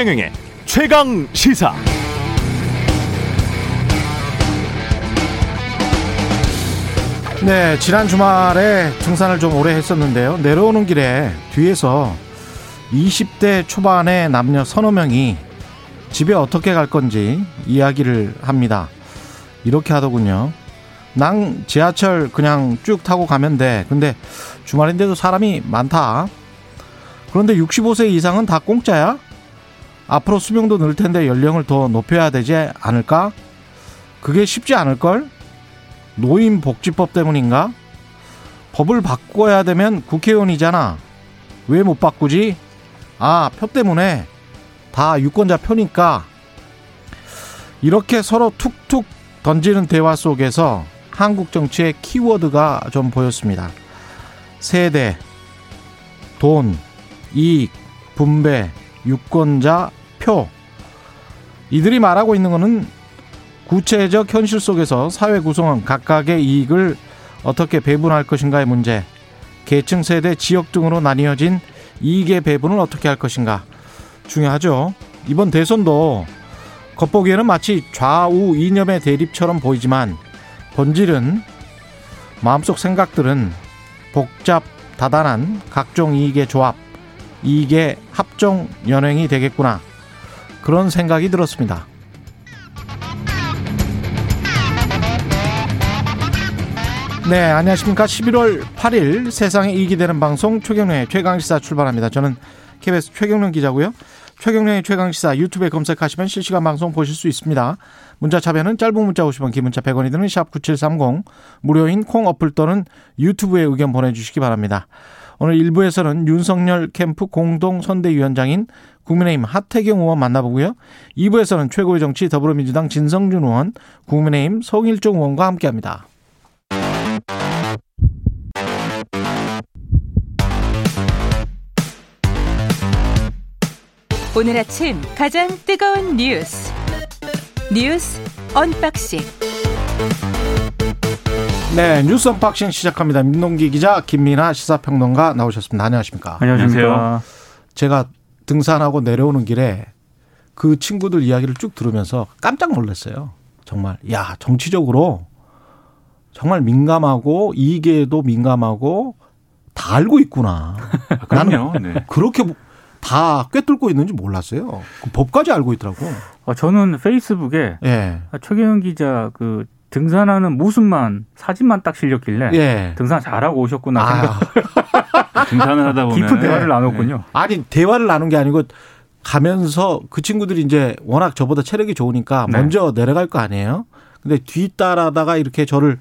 최경영의 최강 시사. 네, 지난 주말에 등산을 좀 오래 했었는데요. 내려오는 길에 뒤에서 20대 초반의 남녀 서너 명이 집에 어떻게 갈 건지 이야기를 합니다. 이렇게 하더군요. 난 지하철 그냥 쭉 타고 가면 돼. 근데 주말인데도 사람이 많다. 그런데 65세 이상은 다 공짜야? 앞으로 수명도 늘 텐데 연령을 더 높여야 되지 않을까? 그게 쉽지 않을걸? 노인복지법 때문인가? 법을 바꿔야 되면 국회의원이잖아. 왜 못 바꾸지? 아, 표 때문에 다 유권자 표니까. 이렇게 서로 툭툭 던지는 대화 속에서 한국 정치의 키워드가 좀 보였습니다. 세대, 돈, 이익, 분배, 유권자, 표. 이들이 말하고 있는 것은 구체적 현실 속에서 사회 구성원 각각의 이익을 어떻게 배분할 것인가의 문제, 계층, 세대, 지역 등으로 나뉘어진 이익의 배분을 어떻게 할 것인가 중요하죠. 이번 대선도 겉보기에는 마치 좌우 이념의 대립처럼 보이지만 본질은 마음속 생각들은 복잡 다단한 각종 이익의 조합, 이익의 합종 연행이 되겠구나. 그런 생각이 들었습니다. 네, 안녕하십니까. 11월 8일 세상에 이익이 되는 방송 최경련의 최강시사 출발합니다. 저는 KBS 최경련 기자고요. 최경련의 최강시사 유튜브에 검색하시면 실시간 방송 보실 수 있습니다. 문자 차변은 짧은 문자 50원, 긴 문자 100원이 드는 샵 9730 무료인 콩 어플 또는 유튜브에 의견 보내주시기 바랍니다. 오늘 1부에서는 윤석열 캠프 공동 선대위원장인 국민의힘 하태경 의원 만나보고요. 2부에서는 최고의 정치 더불어민주당 진성준 의원, 국민의힘 송일종 의원과 함께합니다. 오늘 아침 가장 뜨거운 뉴스 뉴스 언박싱 네, 뉴스 언박싱 시작합니다. 민동기 기자, 김민하 시사평론가 나오셨습니다. 안녕하십니까? 안녕하세요. 제가 등산하고 내려오는 길에 그 친구들 이야기를 쭉 들으면서 깜짝 놀랐어요. 정말. 야, 정치적으로 정말 민감하고 이익에도 민감하고 다 알고 있구나. 그럼요. 네. 그렇게 다 꿰뚫고 있는지 몰랐어요. 그 법까지 알고 있더라고. 어, 저는 페이스북에 예. 최경영 기자 그 등산하는 모습만 사진만 딱 실렸길래 예. 등산 잘하고 오셨구나 생각 아, 등산을 하다 보면 깊은 대화를 네. 나눴군요. 아니 대화를 나눈 게 아니고 가면서 그 친구들이 이제 워낙 저보다 체력이 좋으니까 네. 먼저 내려갈 거 아니에요. 근데 뒤따라다가 이렇게 저를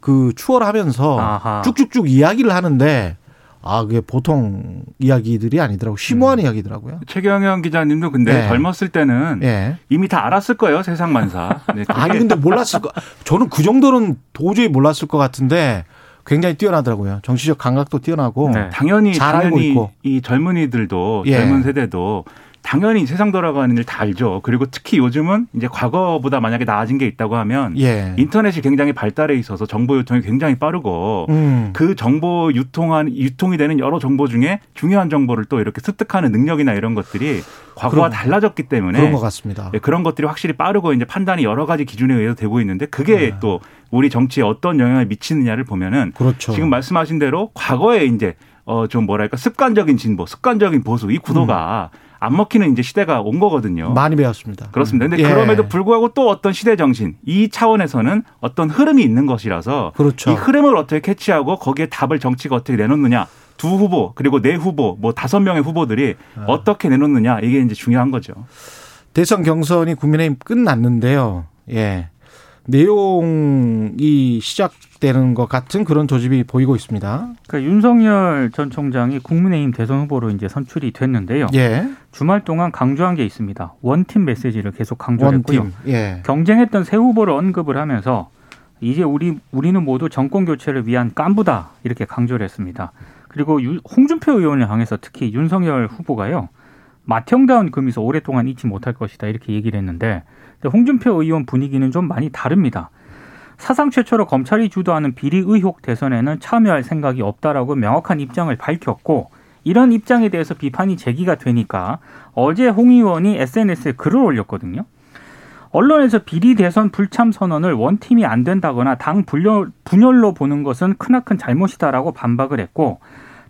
그 추월하면서 아하. 쭉쭉쭉 이야기를 하는데 아 그게 보통 이야기들이 아니더라고 심오한 음. 이야기더라고요. 최경영 기자님도 근데 네. 젊었을 때는 예. 이미 다 알았을 거예요 세상 만사. 네, 아니 근데 몰랐을 거. 저는 그 정도는 도저히 몰랐을 것 같은데 굉장히 뛰어나더라고요. 정치적 감각도 뛰어나고. 네. 당연히 잘 알고 당연히 있고. 이 젊은이들도 예. 젊은 세대도 당연히 세상 돌아가는 일 다 알죠. 그리고 특히 요즘은 이제 과거보다 만약에 나아진 게 있다고 하면 예. 인터넷이 굉장히 발달해 있어서 정보 유통이 굉장히 빠르고 음. 그 정보 유통한 유통이 되는 여러 정보 중에 중요한 정보를 또 이렇게 습득하는 능력이나 이런 것들이 과거와 그런- 달라졌기 때문에 그런 것 같습니다. 예, 그런 것들이 확실히 빠르고 이제 판단이 여러 가지 기준에 의해서 되고 있는데 그게 네. 또 우리 정치에 어떤 영향을 미치느냐를 보면은 그렇죠. 지금 말씀하신 대로 과거에 이제 어 좀 뭐랄까 습관적인 진보, 습관적인 보수 이 구도가 안 먹히는 이제 시대가 온 거거든요. 많이 배웠습니다. 그렇습니다. 근데 예. 그럼에도 불구하고 또 어떤 시대 정신 이 차원에서는 어떤 흐름이 있는 것이라서 그렇죠. 이 흐름을 어떻게 캐치하고 거기에 답을 정치가 어떻게 내놓느냐 두 후보 그리고 네 후보 뭐 다섯 명의 후보들이 아. 어떻게 내놓느냐 이게 이제 중요한 거죠. 대선 경선이 국민의힘 끝났는데요. 예. 내용이 시작되는 것 같은 그런 조짐이 보이고 있습니다. 그러니까 윤석열 전 총장이 국민의힘 대선 후보로 이제 선출이 됐는데요. 예. 주말 동안 강조한 게 있습니다. 원팀 메시지를 계속 강조했고요. 예. 경쟁했던 새 후보를 언급을 하면서 이제 우리 우리는 모두 정권 교체를 위한 깐부다 이렇게 강조를 했습니다. 그리고 유- 홍준표 의원을 향해서 특히 윤석열 후보가요 맏형다운 금에서 오랫동안 잊지 못할 것이다 이렇게 얘기를 했는데 홍준표 의원 분위기는 좀 많이 다릅니다. 사상 최초로 검찰이 주도하는 비리 의혹 대선에는 참여할 생각이 없다라고 명확한 입장을 밝혔고 이런 입장에 대해서 비판이 제기가 되니까 어제 홍 의원이 SNS에 글을 올렸거든요. 언론에서 비리 대선 불참 선언을 원팀이 안 된다거나 당 분열, 분열로 보는 것은 크나큰 잘못이다라고 반박을 했고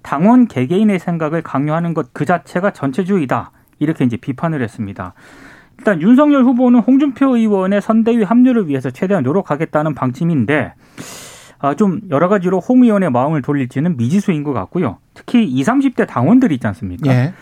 당원 개개인의 생각을 강요하는 것 그 자체가 전체주의다. 이렇게 이제 비판을 했습니다. 일단 윤석열 후보는 홍준표 의원의 선대위 합류를 위해서 최대한 노력하겠다는 방침인데 아, 좀 여러 가지로 홍 의원의 마음을 돌릴지는 미지수인 것 같고요. 특히 20, 30대 당원들이 있지 않습니까? 예.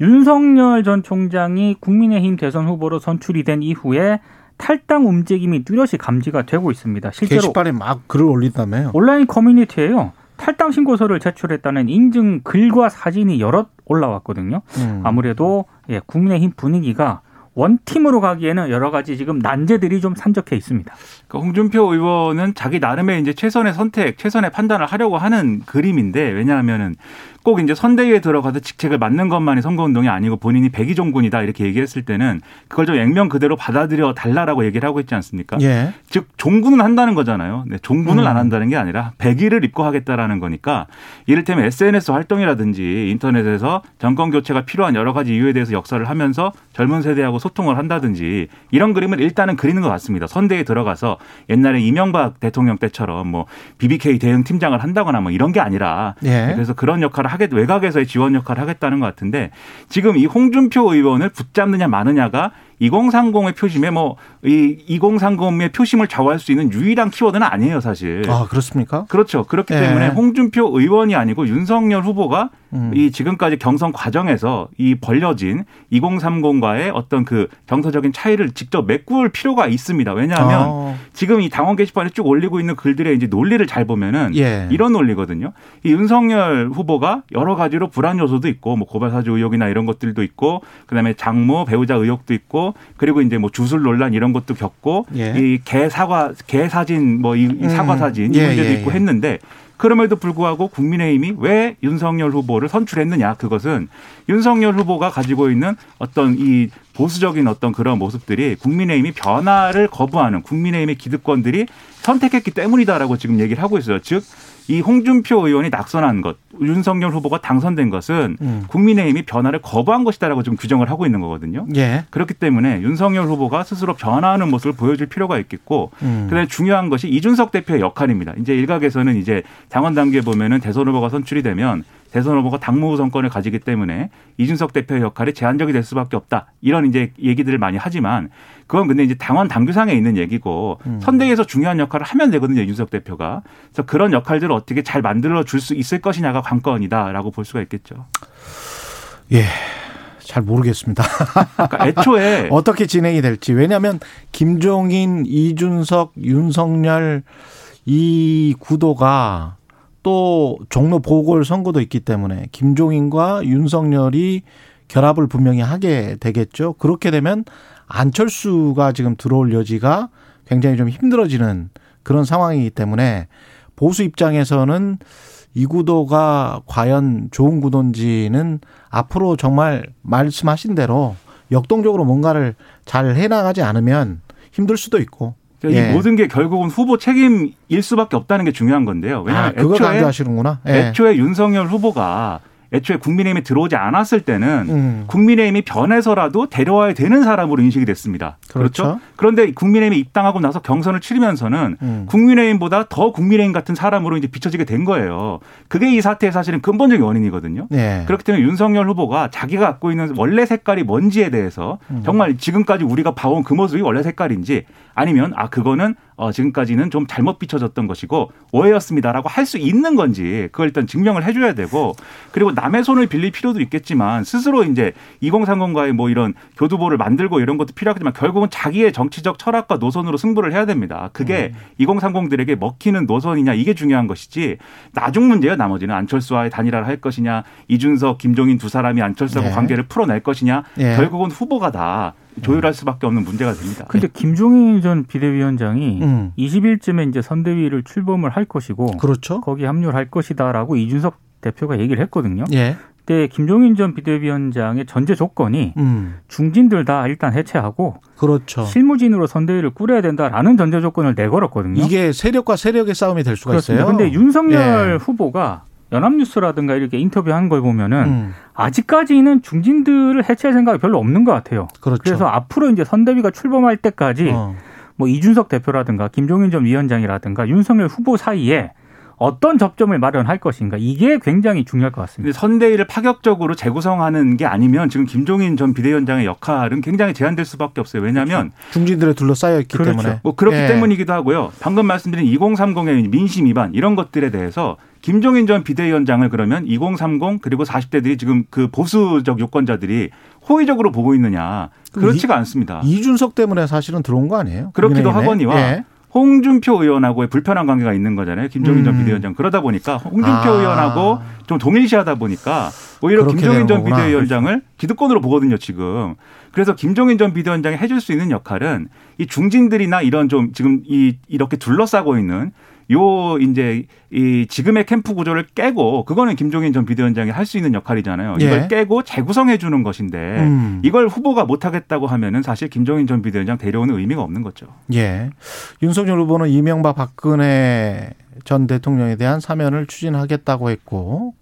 윤석열 전 총장이 국민의힘 대선 후보로 선출이 된 이후에 탈당 움직임이 뚜렷이 감지가 되고 있습니다. 실제로 게시판에 막 글을 올린다며요. 온라인 커뮤니티에요. 탈당 신고서를 제출했다는 인증 글과 사진이 여럿 올라왔거든요. 음. 아무래도 예, 국민의힘 분위기가 원팀으로 가기에는 여러 가지 지금 난제들이 좀 산적해 있습니다. 그러니까 홍준표 의원은 자기 나름의 이제 최선의 선택, 최선의 판단을 하려고 하는 그림인데 왜냐하면은 꼭 이제 선대위에 들어가서 직책을 맡는 것만이 선거운동이 아니고 본인이 백의종군이다 이렇게 얘기했을 때는 그걸 좀 액면 그대로 받아들여 달라라고 얘기를 하고 있지 않습니까? 예. 즉 종군은 한다는 거잖아요. 네, 종군을 음. 안 한다는 게 아니라 백의를 입고 하겠다라는 거니까 이를테면 SNS 활동이라든지 인터넷에서 정권 교체가 필요한 여러 가지 이유에 대해서 역사를 하면서 젊은 세대하고 소통을 한다든지 이런 그림을 일단은 그리는 것 같습니다. 선대에 들어가서 옛날에 이명박 대통령 때처럼 뭐 BBK 대응 팀장을 한다거나 뭐 이런 게 아니라 예. 그래서 그런 역할을 하겠 외곽에서의 지원 역할을 하겠다는 것 같은데 지금 이 홍준표 의원을 붙잡느냐 마느냐가 2030의 표심에 뭐 이 2030의 표심을 좌우할 수 있는 유일한 키워드는 아니에요, 사실. 아, 그렇습니까? 그렇죠. 그렇기 예. 때문에 홍준표 의원이 아니고 윤석열 후보가 음. 이 지금까지 경선 과정에서 이 벌려진 2030과의 어떤 그 정서적인 차이를 직접 메꿀 필요가 있습니다. 왜냐하면 어. 지금 이 당원 게시판에 쭉 올리고 있는 글들의 이제 논리를 잘 보면은 예. 이런 논리거든요. 이 윤석열 후보가 여러 가지로 불안 요소도 있고 뭐 고발사주 의혹이나 이런 것들도 있고 그다음에 장모 배우자 의혹도 있고 그리고 이제 뭐 주술 논란 이런 것도 겪고 예. 이개 사과 개 사진 뭐이 사과 음. 사진 이 예, 문제도 예, 있고 예. 했는데 그럼에도 불구하고 국민의힘이 왜 윤석열 후보를 선출했느냐 그것은 윤석열 후보가 가지고 있는 어떤 이 보수적인 어떤 그런 모습들이 국민의힘이 변화를 거부하는 국민의힘의 기득권들이 선택했기 때문이다라고 지금 얘기를 하고 있어요. 즉 이 홍준표 의원이 낙선한 것, 윤석열 후보가 당선된 것은 음. 국민의힘이 변화를 거부한 것이다라고 지금 규정을 하고 있는 거거든요. 예. 그렇기 때문에 윤석열 후보가 스스로 변화하는 모습을 보여줄 필요가 있겠고 음. 그다음에 중요한 것이 이준석 대표의 역할입니다. 이제 일각에서는 이제 당원 단계 보면은 대선 후보가 선출이 되면 대선 후보가 당무후 정권을 가지기 때문에 이준석 대표의 역할이 제한적이 될 수밖에 없다. 이런 이제 얘기들을 많이 하지만 그건 근데 이제 당원 당규상에 있는 얘기고 음. 선대위에서 중요한 역할을 하면 되거든요. 이준석 대표가. 그래서 그런 역할들을 어떻게 잘 만들어 줄 수 있을 것이냐가 관건이다라고 볼 수가 있겠죠. 예. 잘 모르겠습니다. 그러니까 애초에 어떻게 진행이 될지. 왜냐하면 김종인, 이준석, 윤석열 이 구도가 또 종로 보궐 선거도 있기 때문에 김종인과 윤석열이 결합을 분명히 하게 되겠죠. 그렇게 되면 안철수가 지금 들어올 여지가 굉장히 좀 힘들어지는 그런 상황이기 때문에 보수 입장에서는 이 구도가 과연 좋은 구도인지는 앞으로 정말 말씀하신 대로 역동적으로 뭔가를 잘 해나가지 않으면 힘들 수도 있고. 그러니까 예. 이 모든 게 결국은 후보 책임일 수밖에 없다는 게 중요한 건데요. 아, 왜냐하면 그걸 애초에, 강조하시는구나. 예. 애초에 윤석열 후보가 애초에 국민의힘에 들어오지 않았을 때는 음. 국민의힘이 변해서라도 데려와야 되는 사람으로 인식이 됐습니다. 그렇죠. 그렇죠? 그런데 국민의힘에 입당하고 나서 경선을 치르면서는 음. 국민의힘보다 더 국민의힘 같은 사람으로 이제 비춰지게 된 거예요. 그게 이 사태의 사실은 근본적인 원인이거든요. 예. 그렇기 때문에 윤석열 후보가 자기가 갖고 있는 원래 색깔이 뭔지에 대해서 음. 정말 지금까지 우리가 봐온 그 모습이 원래 색깔인지 아니면 아 그거는 어 지금까지는 좀 잘못 비춰졌던 것이고 오해였습니다라고 할 수 있는 건지 그걸 일단 증명을 해줘야 되고 그리고 남의 손을 빌릴 필요도 있겠지만 스스로 이제 2030과의 뭐 이런 교두보를 만들고 이런 것도 필요하겠지만 결국은 자기의 정치적 철학과 노선으로 승부를 해야 됩니다. 그게 2030들에게 먹히는 노선이냐 이게 중요한 것이지 나중 문제예요. 나머지는 안철수와의 단일화를 할 것이냐 이준석, 김종인 두 사람이 안철수하고 네. 관계를 풀어낼 것이냐 예. 결국은 후보가 다 조율할 수밖에 없는 문제가 됩니다. 근데 김종인 전 비대위원장이 음. 20일쯤에 이제 선대위를 출범을 할 것이고 그렇죠. 거기 합류를 할 것이다라고 이준석 대표가 얘기를 했거든요. 예. 그때 김종인 전 비대위원장의 전제 조건이 음. 중진들 다 일단 해체하고 그렇죠. 실무진으로 선대위를 꾸려야 된다라는 전제 조건을 내걸었거든요. 이게 세력과 세력의 싸움이 될 수가 그렇습니다. 있어요. 근데 윤석열 예. 후보가 연합뉴스라든가 이렇게 인터뷰한 걸 보면은 음. 아직까지는 중진들을 해체할 생각이 별로 없는 것 같아요. 그렇죠. 그래서 앞으로 이제 선대위가 출범할 때까지 어. 뭐 이준석 대표라든가 김종인 전 위원장이라든가 윤석열 후보 사이에 어떤 접점을 마련할 것인가 이게 굉장히 중요할 것 같습니다. 선대위를 파격적으로 재구성하는 게 아니면 지금 김종인 전 비대위원장의 역할은 굉장히 제한될 수밖에 없어요. 왜냐하면 중진들에 둘러싸여 있기 그렇죠. 때문에 뭐 그렇기 예. 때문이기도 하고요. 방금 말씀드린 2030의 민심 위반 이런 것들에 대해서 김종인 전 비대위원장을 그러면 2030 그리고 40대들이 지금 그 보수적 유권자들이 호의적으로 보고 있느냐 그렇지가 않습니다. 이준석 때문에 사실은 들어온 거 아니에요? 그렇기도? 하거니와 예. 홍준표 의원하고의 불편한 관계가 있는 거잖아요. 김종인 전 음. 비대위원장. 그러다 보니까 홍준표 아. 의원하고 좀 동일시하다 보니까 오히려 김종인 전 거구나. 비대위원장을 기득권으로 보거든요, 지금. 그래서 김종인 전 비대위원장이 해줄 수 있는 역할은 이 중진들이나 이런 좀 지금 이 이렇게 둘러싸고 있는 요 이제 이 지금의 캠프 구조를 깨고 그거는 김종인 전 비대위원장이 할 수 있는 역할이잖아요. 예. 이걸 깨고 재구성해 주는 것인데 음. 이걸 후보가 못 하겠다고 하면은 사실 김종인 전 비대위원장 데려오는 의미가 없는 거죠. 예. 윤석열 후보는 이명박 박근혜 전 대통령에 대한 사면을 추진하겠다고 했고,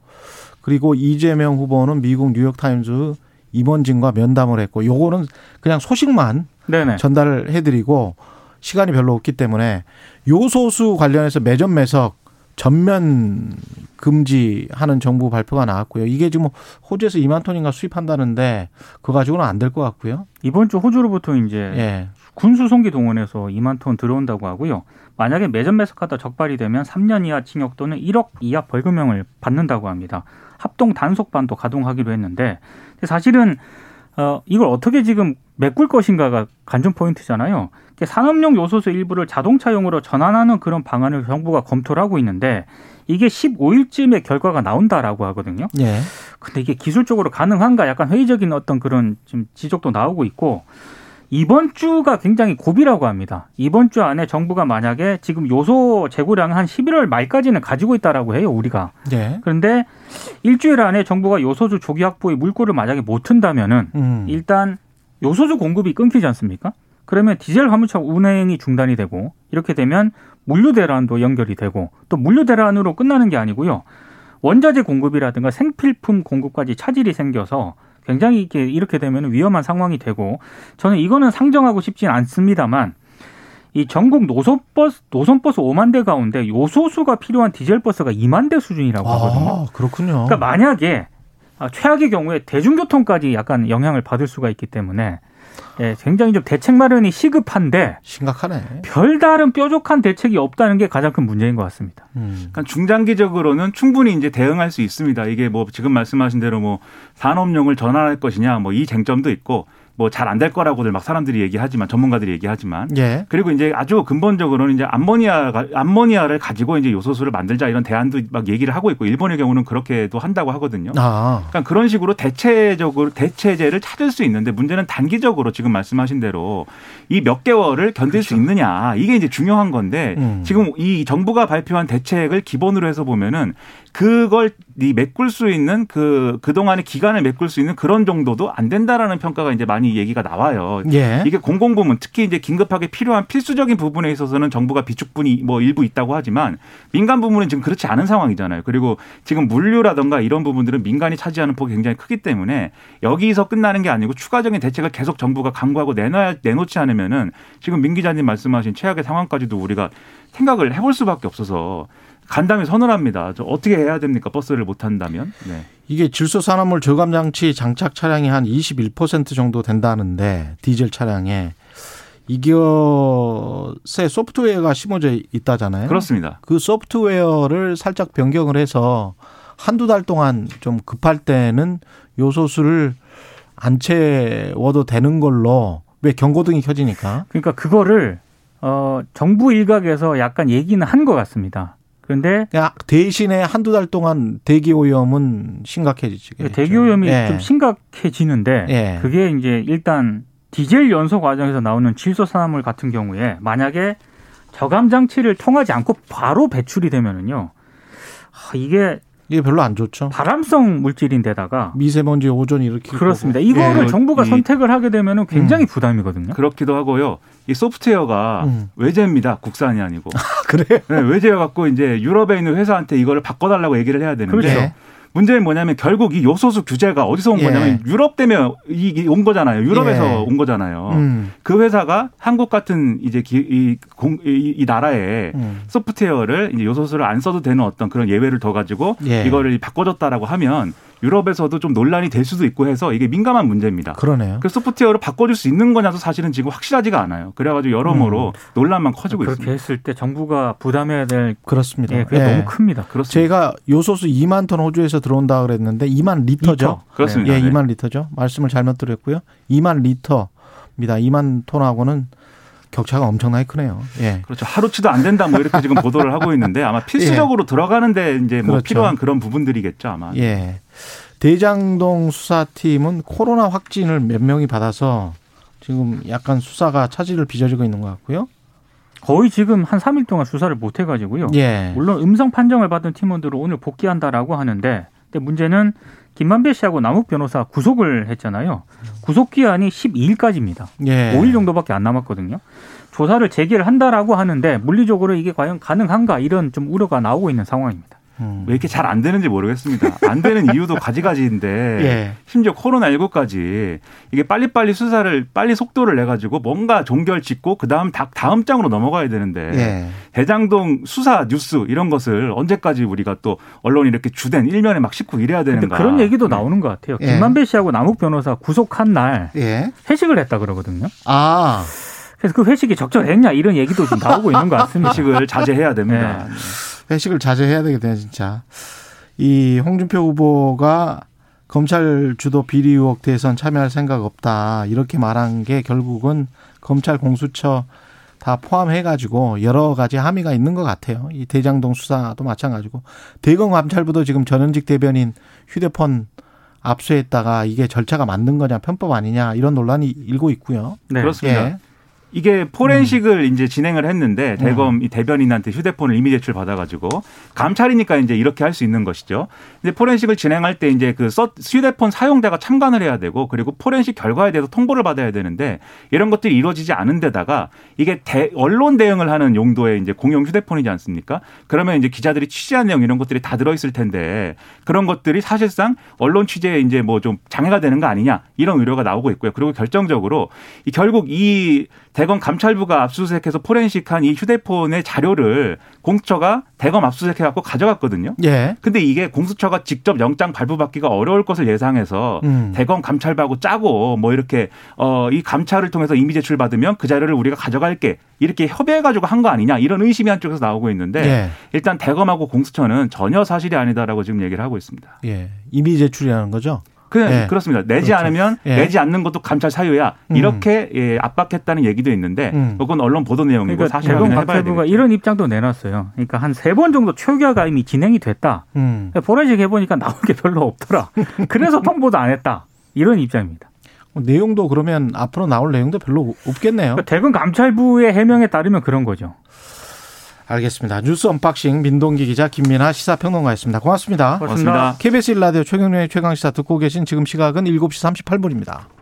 그리고 이재명 후보는 미국 뉴욕 타임즈 임원진과 면담을 했고, 요거는 그냥 소식만 네네. 전달을 해드리고 시간이 별로 없기 때문에 요소수 관련해서 매점 매석 전면 금지하는 정부 발표가 나왔고요. 이게 지금 호주에서 2만 톤인가 수입한다는데 그거 가지고는 안 될 것 같고요. 이번 주 호주로부터 이제 예. 군수 송기 동원해서 2만 톤 들어온다고 하고요. 만약에 매점 매석하다 적발이 되면 3년 이하 징역 또는 1억 이하 벌금형을 받는다고 합니다. 합동 단속반도 가동하기로 했는데 사실은 어 이걸 어떻게 지금 메꿀 것인가가 관전 포인트잖아요. 산업용 요소수 일부를 자동차용으로 전환하는 그런 방안을 정부가 검토를 하고 있는데 이게 15일쯤에 결과가 나온다라고 하거든요. 예. 근데 이게 기술적으로 가능한가 약간 회의적인 어떤 그런 지금 지적도 나오고 있고 이번 주가 굉장히 고비라고 합니다. 이번 주 안에 정부가 만약에 지금 요소 재고량 한 11월 말까지는 가지고 있다라고 해요, 우리가. 예. 그런데 일주일 안에 정부가 요소수 조기 확보의 물꼬를 만약에 못 튼다면은 음. 일단 요소수 공급이 끊기지 않습니까? 그러면 디젤 화물차 운행이 중단이 되고 이렇게 되면 물류 대란도 연결이 되고 또 물류 대란으로 끝나는 게 아니고요. 원자재 공급이라든가 생필품 공급까지 차질이 생겨서 굉장히 이렇게 이렇게 되면 위험한 상황이 되고 저는 이거는 상정하고 싶진 않습니다만 이 전국 노선버스 노선버스 5만 대 가운데 요소수가 필요한 디젤 버스가 2만 대 수준이라고 하거든요. 아, 그렇군요. 그러니까 만약에 아, 최악의 경우에 대중교통까지 약간 영향을 받을 수가 있기 때문에 예, 굉장히 좀 대책 마련이 시급한데 심각하네. 별다른 뾰족한 대책이 없다는 게 가장 큰 문제인 것 같습니다. 음. 그러니까 중장기적으로는 충분히 이제 대응할 수 있습니다. 이게 뭐 지금 말씀하신 대로 뭐 산업용을 전환할 것이냐 뭐 이 쟁점도 있고 뭐 잘 안 될 거라고들 막 사람들이 얘기하지만 전문가들이 얘기하지만 예. 그리고 이제 아주 근본적으로는 이제 암모니아가 암모니아를 가지고 이제 요소수를 만들자 이런 대안도 막 얘기를 하고 있고 일본의 경우는 그렇게도 한다고 하거든요. 아. 그러니까 그런 식으로 대체적으로 대체제를 찾을 수 있는데 문제는 단기적으로 지금 말씀하신 대로 이 몇 개월을 견딜 수 있느냐 이게 이제 중요한 건데 음. 지금 이 정부가 발표한 대책을 기본으로 해서 보면은 그걸 이 메꿀 수 있는 그 그동안의 기간을 메꿀 수 있는 그런 정도도 안 된다라는 평가가 이제 많이 얘기가 나와요. 예. 이게 공공부문 특히 이제 긴급하게 필요한 필수적인 부분에 있어서는 정부가 비축분이 뭐 일부 있다고 하지만 민간 부문은 지금 그렇지 않은 상황이잖아요. 그리고 지금 물류라든가 이런 부분들은 민간이 차지하는 폭이 굉장히 크기 때문에 여기서 끝나는 게 아니고 추가적인 대책을 계속 정부가 강구하고 내놔야 내놓지 않으면은 지금 민 기자님 말씀하신 최악의 상황까지도 우리가 생각을 해볼 수밖에 없어서 간담회 선언합니다. 저 어떻게 해야 됩니까? 버스를 못 한다면? 네. 이게 질소 산화물 저감 장치 장착 차량이 한 21% 정도 된다는데 디젤 차량에 이것에 소프트웨어가 심어져 있다잖아요. 그렇습니다. 그 소프트웨어를 살짝 변경을 해서 한두 달 동안 좀 급할 때는 요소수를 안 채워도 되는 걸로 왜 경고등이 켜지니까 그러니까 그거를 어, 정부 일각에서 약간 얘기는 한 것 같습니다. 그런데 그냥 대신에 한두 달 동안 대기 오염은 심각해지죠. 대기 오염이 예. 좀 심각해지는데 예. 그게 이제 일단 디젤 연소 과정에서 나오는 질소산화물 같은 경우에 만약에 저감 장치를 통하지 않고 바로 배출이 되면은요. 아, 이게 이게 별로 안 좋죠. 발암성 물질인데다가 미세먼지 오존 이렇게 그렇습니다. 거고. 이거를 예. 정부가 이- 선택을 하게 되면 굉장히 음. 부담이거든요. 그렇기도 하고요. 이 소프트웨어가 음. 외제입니다. 국산이 아니고. 그래요? 네, 외제여 갖고 이제 유럽에 있는 회사한테 이거를 바꿔달라고 얘기를 해야 되는데 그렇죠. 예. 문제는 뭐냐면 결국 이 요소수 규제가 어디서 온 예. 거냐면 유럽 때문에 이게 온 거잖아요. 유럽에서 예. 온 거잖아요. 음. 그 회사가 한국 같은 이제 기, 이, 공, 이, 이 나라에 음. 소프트웨어를 이제 요소수를 안 써도 되는 어떤 그런 예외를 둬 가지고 예. 이거를 바꿔줬다라고 하면 유럽에서도 좀 논란이 될 수도 있고 해서 이게 민감한 문제입니다. 그러네요. 그 소프트웨어를 바꿔줄 수 있는 거냐도 사실은 지금 확실하지가 않아요. 그래가지고 여러모로 논란만 커지고 그렇게 있습니다. 했을 때 정부가 부담해야 될 그렇습니다. 예, 그게 예. 너무 큽니다. 그렇습니다. 제가 요소수 2만 톤 호주에서 들어온다 그랬는데 2만 리터죠. 리터. 그렇습니다. 예, 네. 2만 리터죠. 말씀을 잘못 드렸고요. 2만 리터입니다. 2만 톤하고는 격차가 엄청나게 크네요. 예. 그렇죠. 하루치도 안 된다 뭐 이렇게 지금 보도를 하고 있는데 아마 필수적으로 들어가는데 이제 뭐 그렇죠. 필요한 그런 부분들이겠죠 아마. 예. 대장동 수사팀은 코로나 확진을 몇 명이 받아서 지금 약간 수사가 차질을 빚어지고 있는 것 같고요. 거의 지금 한 3일 동안 수사를 못 해가지고요. 예. 물론 음성 판정을 받은 팀원들은 오늘 복귀한다라고 하는데 근데 문제는 김만배 씨하고 남욱 변호사 구속을 했잖아요. 구속 기한이 12일까지입니다. 예. 5일 정도밖에 안 남았거든요. 조사를 재개를 한다라고 하는데 물리적으로 이게 과연 가능한가 이런 좀 우려가 나오고 있는 상황입니다. 음. 왜 이렇게 잘 안 되는지 모르겠습니다. 안 되는 이유도 가지가지인데 예. 심지어 코로나19까지 이게 빨리빨리 수사를 빨리 속도를 내 가지고 뭔가 종결 짓고 그다음 다, 다음 장으로 넘어가야 되는데 예. 대장동 수사 뉴스 이런 것을 언제까지 우리가 또 언론이 이렇게 주된 일면에 막 싣고 이래야 되는가. 그런 얘기도 네. 나오는 것 같아요. 예. 김만배 씨하고 남욱 변호사 구속한 날 예. 회식을 했다 그러거든요. 아. 그래서 그 회식이 적절했냐 이런 얘기도 좀 나오고 있는 것 같습니다. 회식을 자제해야 됩니다. 네. 회식을 자제해야 되겠네요, 진짜. 이 홍준표 후보가 검찰 주도 비리 의혹 대선 참여할 생각 없다. 이렇게 말한 게 결국은 검찰 공수처 다 포함해가지고 여러 가지 함의가 있는 것 같아요. 이 대장동 수사도 마찬가지고. 대검 감찰부도 지금 전현직 대변인 휴대폰 압수했다가 이게 절차가 맞는 거냐, 편법 아니냐, 이런 논란이 일고 있고요. 네. 그렇습니다. 예. 이게 포렌식을 이제 진행을 했는데 음. 대검 이 대변인한테 휴대폰을 이미 제출 받아가지고 감찰이니까 이제 이렇게 할 수 있는 것이죠. 근데 포렌식을 진행할 때 이제 그 써, 휴대폰 사용자가 참관을 해야 되고 그리고 포렌식 결과에 대해서 통보를 받아야 되는데 이런 것들이 이루어지지 않은 데다가 이게 대, 언론 대응을 하는 용도의 이제 공용 휴대폰이지 않습니까? 그러면 이제 기자들이 취재한 내용 이런 것들이 다 들어있을 텐데 그런 것들이 사실상 언론 취재에 이제 뭐 좀 장애가 되는 거 아니냐 이런 의료가 나오고 있고요. 그리고 결정적으로 이 결국 이 대검 감찰부가 압수수색해서 포렌식한 이 휴대폰의 자료를 공수처가 대검 압수수색해 갖고 가져갔거든요. 예. 근데 이게 공수처가 직접 영장 발부받기가 어려울 것을 예상해서 음. 대검 감찰부하고 짜고 뭐 이렇게 어 이 감찰을 통해서 이미 제출 받으면 그 자료를 우리가 가져갈게 이렇게 협의해 가지고 한 거 아니냐 이런 의심이 한쪽에서 나오고 있는데 예. 일단 대검하고 공수처는 전혀 사실이 아니다라고 지금 얘기를 하고 있습니다. 예. 이미 제출이라는 거죠. 그냥 예. 그렇습니다. 내지 그렇죠. 않으면 예. 내지 않는 것도 감찰 사유야. 음. 이렇게 예, 압박했다는 얘기도 있는데 음. 그건 언론 보도 내용이고 그러니까 사실 대검 되겠죠. 이런 입장도 내놨어요. 그러니까 한 세 번 정도 초기화가 이미 진행이 됐다. 음. 포렌식 해보니까 나올 게 별로 없더라. 그래서 통보도 안 했다. 이런 입장입니다. 내용도 그러면 앞으로 나올 내용도 별로 없겠네요. 그러니까 대검 감찰부의 해명에 따르면 그런 거죠. 알겠습니다. 뉴스 언박싱 민동기 기자 김민하 시사평론가였습니다. 고맙습니다. 고맙습니다. KBS 1라디오 최경영의 최강시사 듣고 계신 지금 시각은 7시 38분입니다.